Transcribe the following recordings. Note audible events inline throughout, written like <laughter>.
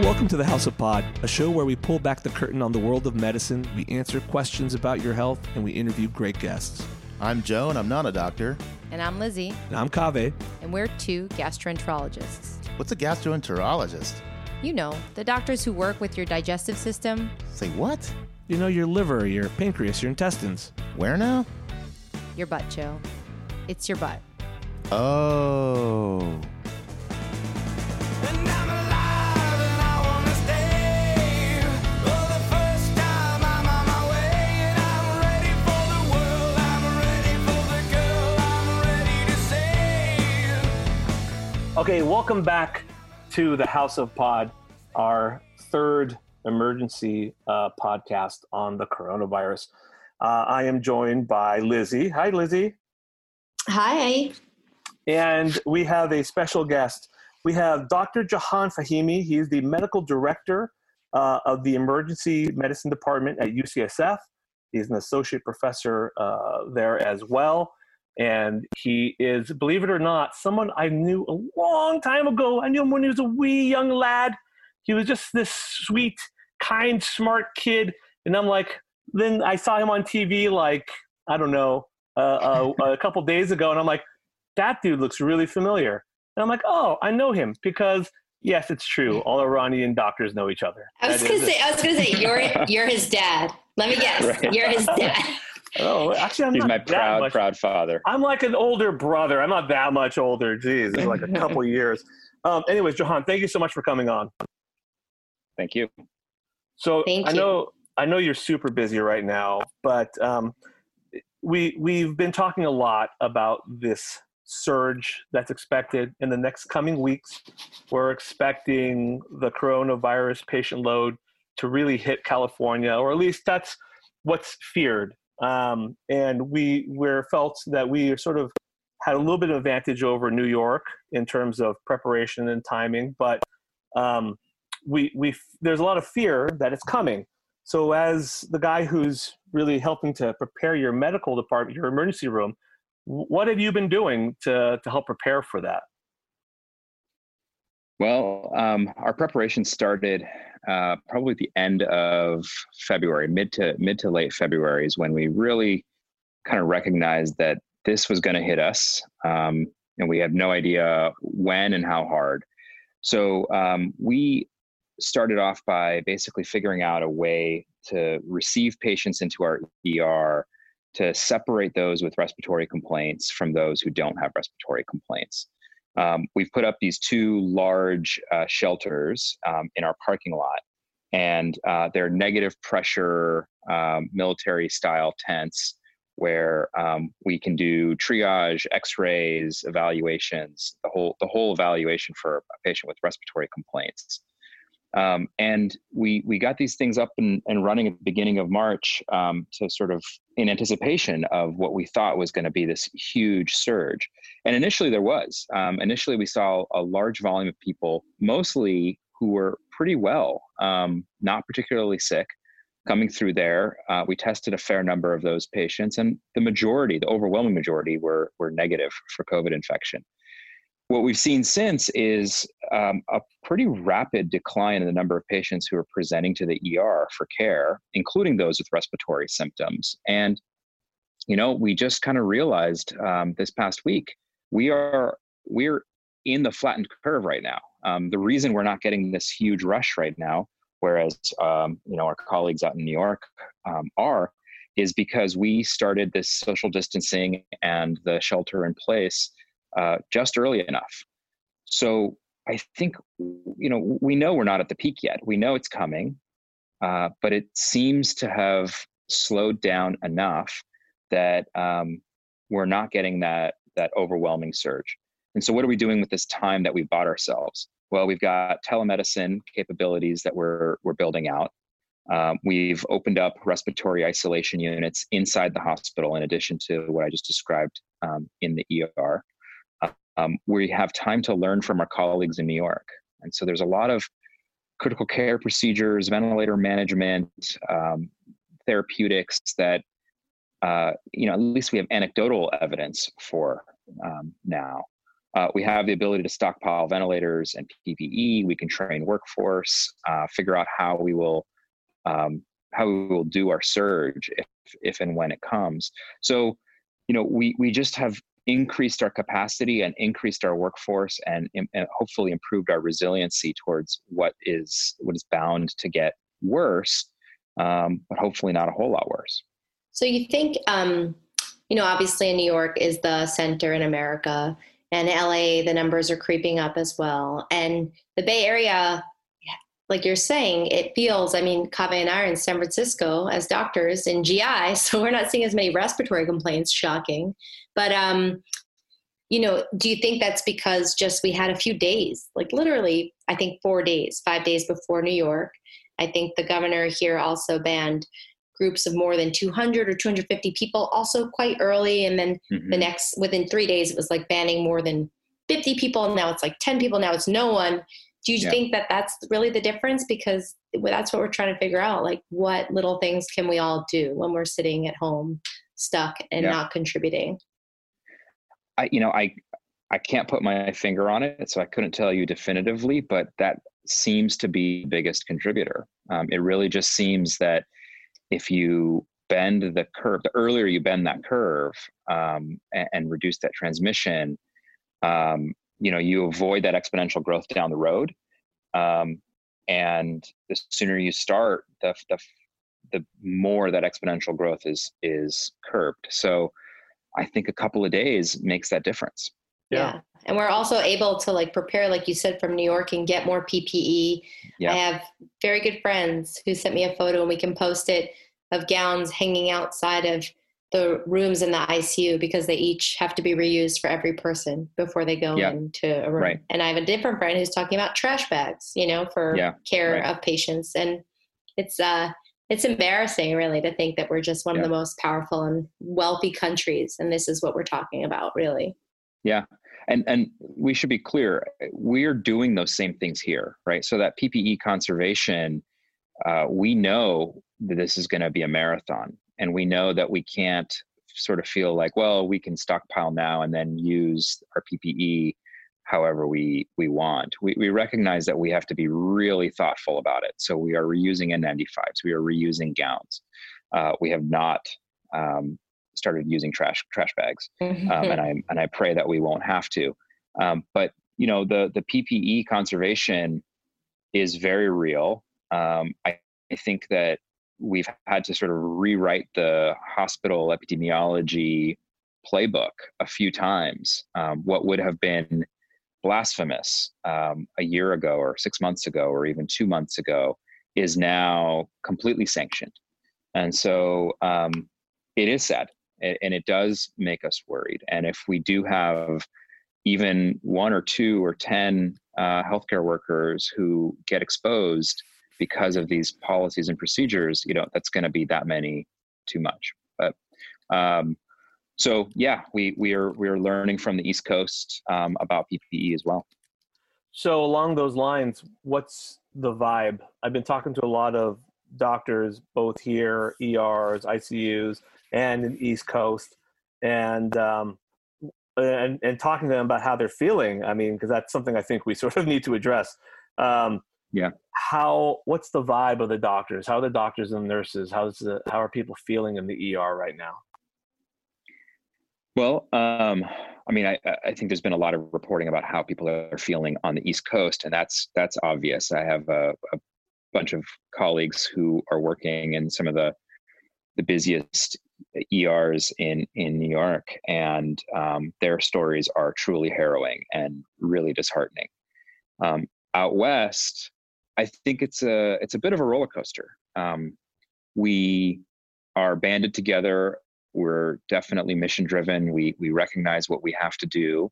Welcome to the House of Pod, a show where we pull back the curtain on the world of medicine, we answer questions about your health, and we interview great guests. I'm Joe, and I'm not a doctor. And I'm Lizzie, And I'm Kaveh. and we're two gastroenterologists. What's a gastroenterologist? You know, the doctors who work with your digestive system, Say what? You know, your liver, your pancreas, your intestines. Where now? your butt, Joe. It's your butt. Oh. Okay, welcome back to the House of Pod, our third emergency uh, podcast on the coronavirus. Uh, I am joined by Lizzie. Hi, Lizzie. Hi. And we have a special guest. We have Dr. Jahan Fahimi. He is the medical director uh, of the emergency medicine department at UCSF. He's an associate professor uh, there as well. And he is, believe it or not, someone I knew a long time ago. I knew him when he was a wee young lad. He was just this sweet, kind, smart kid. And I'm like, then I saw him on TV, like, I don't know, uh, uh, <laughs> a couple days ago. And I'm like, that dude looks really familiar. And I'm like, oh, I know him because yes, it's true. All Iranian doctors know each other. I was That gonna say it. I was gonna say you're <laughs> you're his dad. Let me guess. Right. You're his dad. <laughs> Oh, actually, I'm He's not my that proud, much- proud father. I'm like an older brother. I'm not that much older. Jeez, it's like a <laughs> couple years. Um, anyways, Jahan, thank you so much for coming on. Thank you. So Thank I you. know I know you're super busy right now, but um, we we've been talking a lot about this surge that's expected in the next coming weeks. We're expecting the coronavirus patient load to really hit California, or at least that's what's feared. Um, and we we're felt that we sort of had a little bit of advantage over New York in terms of preparation and timing, but um, we we there's a lot of fear that it's coming. So as the guy who's really helping to prepare your medical department, your emergency room, what have you been doing to to help prepare for that? Well, um, our preparation started uh, probably the end of February, mid to mid to late February is when we really kind of recognized that this was going to hit us, um, and we had no idea when and how hard. So um, we started off by basically figuring out a way to receive patients into our ER to separate those with respiratory complaints from those who don't have respiratory complaints. Um, we've put up these two large uh, shelters um, in our parking lot, and uh, they're negative pressure um, military style tents where um, we can do triage, X-rays, evaluations, the whole the whole evaluation for a patient with respiratory complaints. Um, and we we got these things up and, and running at the beginning of March um, to sort of in anticipation of what we thought was going to be this huge surge. And initially there was. Um, initially we saw a large volume of people, mostly who were pretty well, um, not particularly sick, coming through there. Uh, we tested a fair number of those patients, and the majority, the overwhelming majority, were were negative for COVID infection. What we've seen since is um, a pretty rapid decline in the number of patients who are presenting to the ER for care, including those with respiratory symptoms. And you know, we just kind of realized um, this past week we are we're in the flattened curve right now. Um, the reason we're not getting this huge rush right now, whereas um, you know our colleagues out in New York um, are, is because we started this social distancing and the shelter in place uh, just early enough. So I think you know we know we're not at the peak yet. We know it's coming, uh, but it seems to have slowed down enough that um, we're not getting that that overwhelming surge. And so, what are we doing with this time that we bought ourselves? Well, we've got telemedicine capabilities that we're we're building out. Um, we've opened up respiratory isolation units inside the hospital, in addition to what I just described um, in the ER. Um, we have time to learn from our colleagues in New York, and so there's a lot of critical care procedures, ventilator management, um, therapeutics that uh, you know, at least we have anecdotal evidence for um, now. Uh, we have the ability to stockpile ventilators and PPE. We can train workforce, uh, figure out how we will um, how we will do our surge if if and when it comes. So, you know, we we just have increased our capacity and increased our workforce and, and hopefully improved our resiliency towards what is what is bound to get worse, um, but hopefully not a whole lot worse. So you think, um, you know, obviously New York is the center in America, and LA, the numbers are creeping up as well. And the Bay Area, like you're saying, it feels, I mean, Kaveh and I are in San Francisco as doctors in GI, <laughs> so we're not seeing as many respiratory complaints, shocking. But, um, you know, do you think that's because just we had a few days, like literally, I think four days, five days before New York? I think the governor here also banned groups of more than 200 or 250 people also quite early and then mm-hmm. the next within three days it was like banning more than 50 people and now it's like 10 people now it's no one do you yeah. think that that's really the difference because that's what we're trying to figure out like what little things can we all do when we're sitting at home stuck and yeah. not contributing i you know i i can't put my finger on it so i couldn't tell you definitively but that seems to be the biggest contributor um, it really just seems that if you bend the curve, the earlier you bend that curve um, and, and, reduce that transmission, um, you know, you avoid that exponential growth down the road. Um, and the sooner you start, the, the the more that exponential growth is is curbed. So, I think a couple of days makes that difference. Yeah. yeah. And we're also able to like prepare, like you said, from New York and get more PPE. Yeah. I have very good friends who sent me a photo and we can post it of gowns hanging outside of the rooms in the ICU because they each have to be reused for every person before they go into a room. Right. And I have a different friend who's talking about trash bags, you know, for yeah. care right. of patients. And it's uh it's embarrassing really to think that we're just one yeah. of the most powerful and wealthy countries and this is what we're talking about really. Yeah and and we should be clear we're doing those same things here right so that ppe conservation uh, we know that this is going to be a marathon and we know that we can't sort of feel like well we can stockpile now and then use our ppe however we we want we, we recognize that we have to be really thoughtful about it so we are reusing n95s we are reusing gowns uh, we have not um, started using trash trash bags, um, and <laughs> I and I pray that we won't have to. Um, but you know, the the PPE conservation is very real. Um, I, I think that we've had to sort of rewrite the hospital epidemiology playbook a few times. Um, what would have been blasphemous um, a year ago, or six months ago, or even two months ago, is now completely sanctioned. And so um, it is sad and it does make us worried. And if we do have even one or two or 10 uh, healthcare workers who get exposed because of these policies and procedures, you know, that's going to be that many too much. But um, so yeah, we we are we are learning from the East Coast um, about PPE as well. So along those lines, what's the vibe? I've been talking to a lot of doctors both here, ERs, ICUs, and in East Coast, and um, and and talking to them about how they're feeling. I mean, because that's something I think we <laughs> sort of need to address. Um, yeah. How? What's the vibe of the doctors? How are the doctors and nurses? How's the how are people feeling in the ER right now? Well, um, I mean, I, I, think there's been a lot of reporting about how people are feeling on the East Coast, and that's that's obvious. I have a, a bunch of colleagues who are working in some of the the busiest ERs in in New York, and um, their stories are truly harrowing and really disheartening. Um, out west, I think it's a it's a bit of a roller coaster. Um, we are banded together. We're definitely mission driven. We we recognize what we have to do,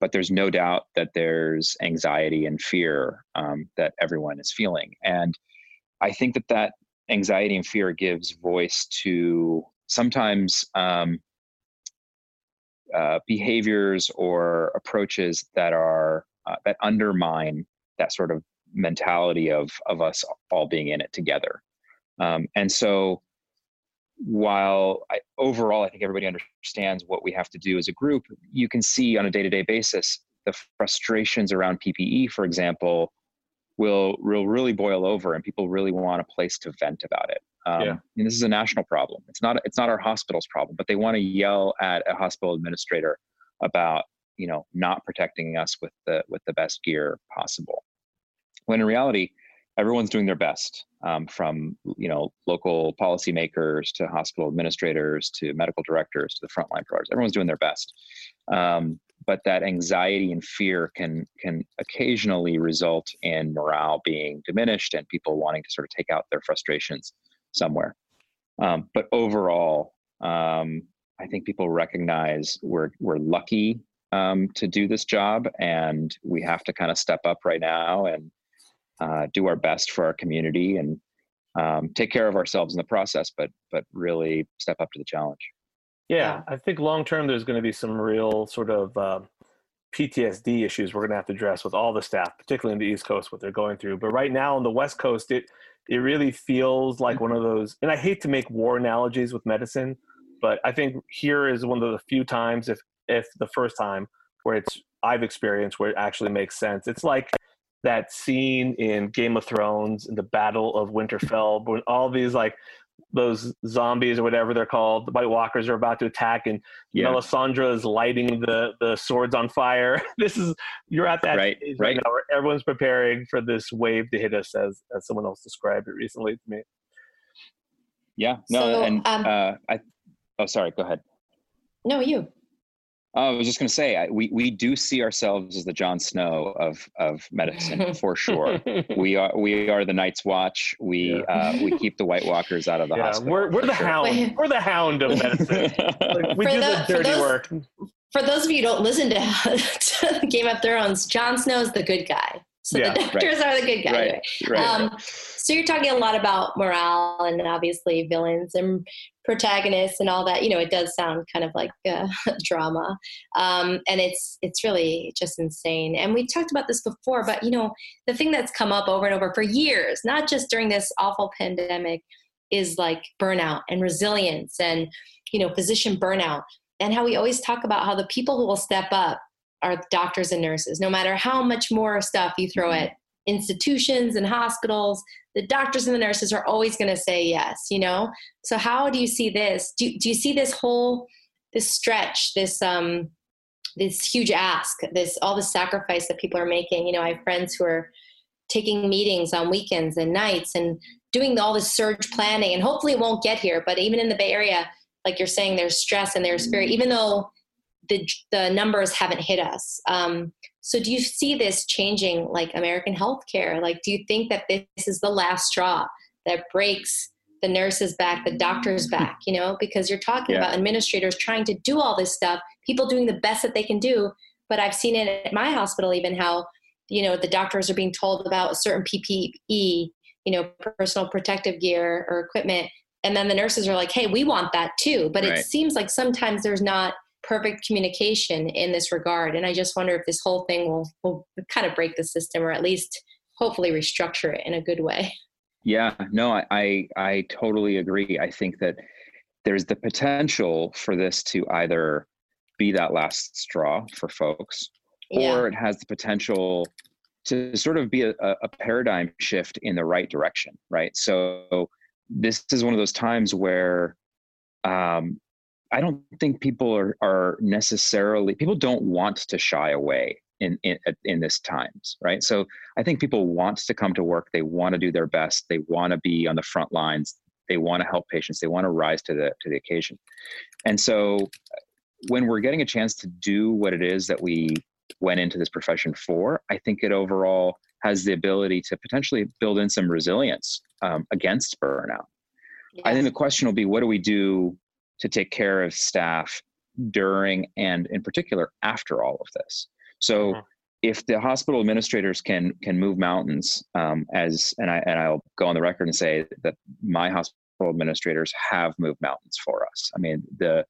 but there's no doubt that there's anxiety and fear um, that everyone is feeling, and I think that that anxiety and fear gives voice to sometimes um, uh, behaviors or approaches that are uh, that undermine that sort of mentality of of us all being in it together. Um, and so, while I, overall I think everybody understands what we have to do as a group, you can see on a day to day basis the frustrations around PPE, for example, will will really boil over, and people really want a place to vent about it. Um, yeah. And this is a national problem. It's not it's not our hospital's problem, but they want to yell at a hospital administrator about you know not protecting us with the with the best gear possible. When in reality, everyone's doing their best, um, from you know local policymakers to hospital administrators to medical directors to the frontline providers. Everyone's doing their best. Um, but that anxiety and fear can can occasionally result in morale being diminished and people wanting to sort of take out their frustrations somewhere. Um, but overall, um, I think people recognize we're we're lucky um, to do this job, and we have to kind of step up right now and uh, do our best for our community and um, take care of ourselves in the process, but but really step up to the challenge. Yeah, I think long term there's going to be some real sort of uh, PTSD issues we're going to have to address with all the staff, particularly in the East Coast, what they're going through. But right now on the West Coast, it it really feels like one of those. And I hate to make war analogies with medicine, but I think here is one of the few times, if if the first time, where it's I've experienced where it actually makes sense. It's like that scene in Game of Thrones in the Battle of Winterfell when all these like those zombies or whatever they're called, the White Walkers are about to attack, and yeah. Melisandre is lighting the the swords on fire. <laughs> this is you're at that right, stage right. right now where everyone's preparing for this wave to hit us, as as someone else described it recently to me. Yeah, no, so, and um, uh, I. Oh, sorry. Go ahead. No, you. Oh, I was just going to say, I, we we do see ourselves as the Jon Snow of of medicine <laughs> for sure. we are we are the Night's Watch. We yeah. uh, we <laughs> keep the White Walkers out of the yeah, hospital. We're we're the sure. hound. We're the hound of medicine. <laughs> like, we for do the, the dirty those, work. For those of you who don't listen to, to Game of Thrones, Jon Snow is the good guy. So yeah, the doctors right. are the good guys. Right, right, um, so you're talking a lot about morale and obviously villains and protagonists and all that. You know, it does sound kind of like uh, <laughs> drama, um, and it's it's really just insane. And we talked about this before, but you know, the thing that's come up over and over for years, not just during this awful pandemic, is like burnout and resilience and you know physician burnout and how we always talk about how the people who will step up are doctors and nurses. No matter how much more stuff you throw mm-hmm. at institutions and hospitals, the doctors and the nurses are always going to say yes, you know? So how do you see this? Do, do you see this whole, this stretch, this, um, this huge ask, this, all the sacrifice that people are making? You know, I have friends who are taking meetings on weekends and nights and doing all this surge planning and hopefully it won't get here. But even in the Bay Area, like you're saying, there's stress and there's fear, even though the the numbers haven't hit us. Um, so do you see this changing, like American healthcare? Like, do you think that this is the last straw that breaks the nurses back, the doctors <laughs> back? You know, because you're talking yeah. about administrators trying to do all this stuff, people doing the best that they can do. But I've seen it at my hospital, even how you know the doctors are being told about certain PPE, you know, personal protective gear or equipment, and then the nurses are like, "Hey, we want that too." But right. it seems like sometimes there's not perfect communication in this regard. And I just wonder if this whole thing will, will kind of break the system or at least hopefully restructure it in a good way. Yeah, no, I, I, I totally agree. I think that there's the potential for this to either be that last straw for folks, Yeah. or it has the potential to sort of be a, a paradigm shift in the right direction, right? So this is one of those times where um, I don't think people are, are necessarily people don't want to shy away in, in in this times, right? So I think people want to come to work. They want to do their best. They want to be on the front lines. They want to help patients. They want to rise to the to the occasion. And so when we're getting a chance to do what it is that we went into this profession for, I think it overall has the ability to potentially build in some resilience um, against burnout. I think the question will be what do we do to take care of staff during and in particular after all of this? So Mhm. if the hospital administrators can can move mountains, um, as and I and I'll go on the record and say that my hospital administrators have moved mountains for us. I mean the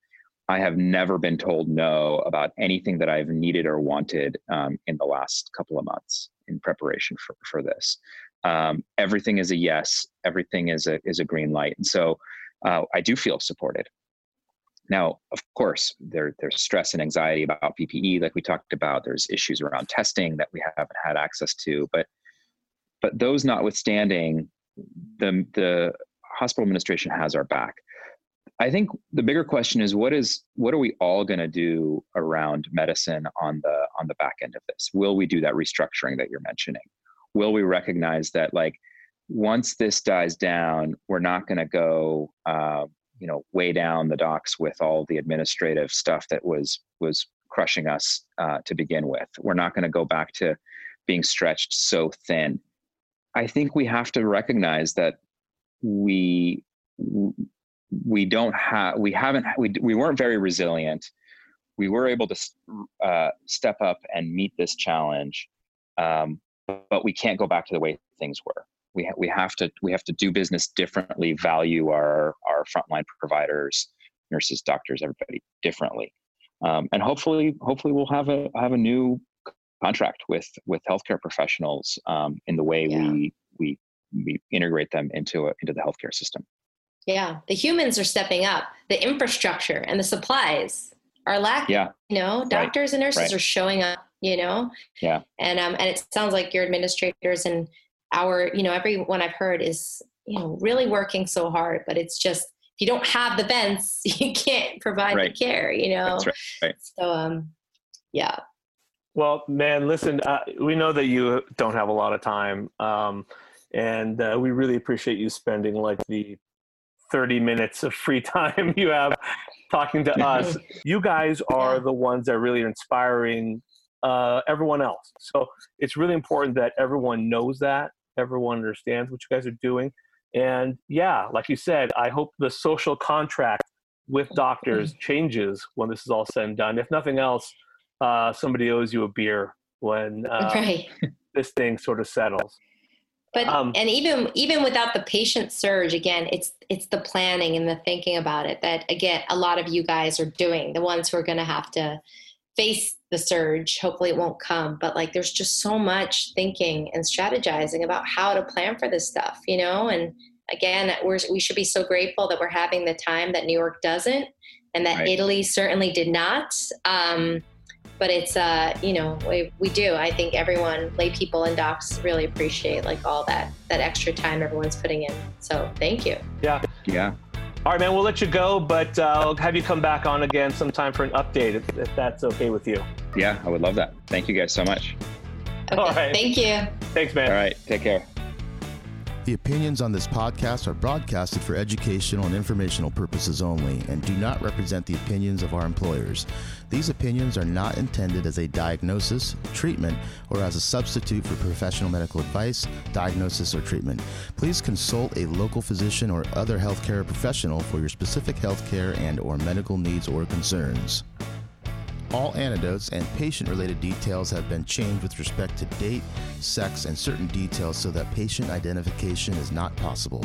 I have never been told no about anything that I've needed or wanted um, in the last couple of months in preparation for, for this. Um, everything is a yes. Everything is a is a green light, and so uh, I do feel supported. Now, of course, there, there's stress and anxiety about PPE, like we talked about. There's issues around testing that we haven't had access to, but but those notwithstanding, the the hospital administration has our back. I think the bigger question is what is what are we all going to do around medicine on the on the back end of this? Will we do that restructuring that you're mentioning? Will we recognize that like once this dies down, we're not going to go uh, you know way down the docks with all the administrative stuff that was was crushing us uh, to begin with. We're not going to go back to being stretched so thin. I think we have to recognize that we we don't have we haven't we, we weren't very resilient we were able to uh, step up and meet this challenge um, but we can't go back to the way things were we, ha- we have to we have to do business differently value our our frontline providers nurses doctors everybody differently um, and hopefully hopefully we'll have a have a new contract with with healthcare professionals um, in the way Yeah. we we we integrate them into a, into the healthcare system Yeah, the humans are stepping up. The infrastructure and the supplies are lacking. yeah You know, doctors and nurses right. are showing up. You know, Yeah. and um, and it sounds like your administrators and our, you know, everyone I've heard is, you know, really working so hard. But it's just if you don't have the vents, <laughs> you can't provide Right. the care. You know, That's right, right. so um, yeah, Well, man, listen, uh, we know that you don't have a lot of time, um, and uh, we really appreciate you spending like the 30 minutes of free <laughs> time you have talking to us. <laughs> You guys are the ones that really are inspiring uh, everyone else. So it's really important that everyone knows that, everyone understands what you guys are doing. And yeah, like you said, I hope the social contract with doctors <clears throat> changes when this is all said and done. If nothing else, uh, somebody owes you a beer when uh, right. <laughs> this thing sort of settles. But Um, and even even without the patient surge, again, it's it's the planning and the thinking about it that again a lot of you guys are doing. The ones who are going to have to face the surge. Hopefully, it won't come. But like, there's just so much thinking and strategizing about how to plan for this stuff, you know. And again, we're we should be so grateful that we're having the time that New York doesn't, and that Right. Italy certainly did not. Um, but it's uh you know we, we do i think everyone lay people and docs really appreciate like all that that extra time everyone's putting in so thank you Yeah. yeah All right, man, we'll let you go, but uh, I'll have you come back on again sometime for an update if, if that's okay with you. yeah i would love that thank you guys so much okay All right. thank you Thanks, man. all right take care The opinions on this podcast are broadcasted for educational and informational purposes only and do not represent the opinions of our employers. These opinions are not intended as a diagnosis, treatment, or as a substitute for professional medical advice, diagnosis, or treatment. Please consult a local physician or other healthcare professional for your specific healthcare and or medical needs or concerns. All antidotes and patient related details have been changed with respect to date, sex, and certain details so that patient identification is not possible.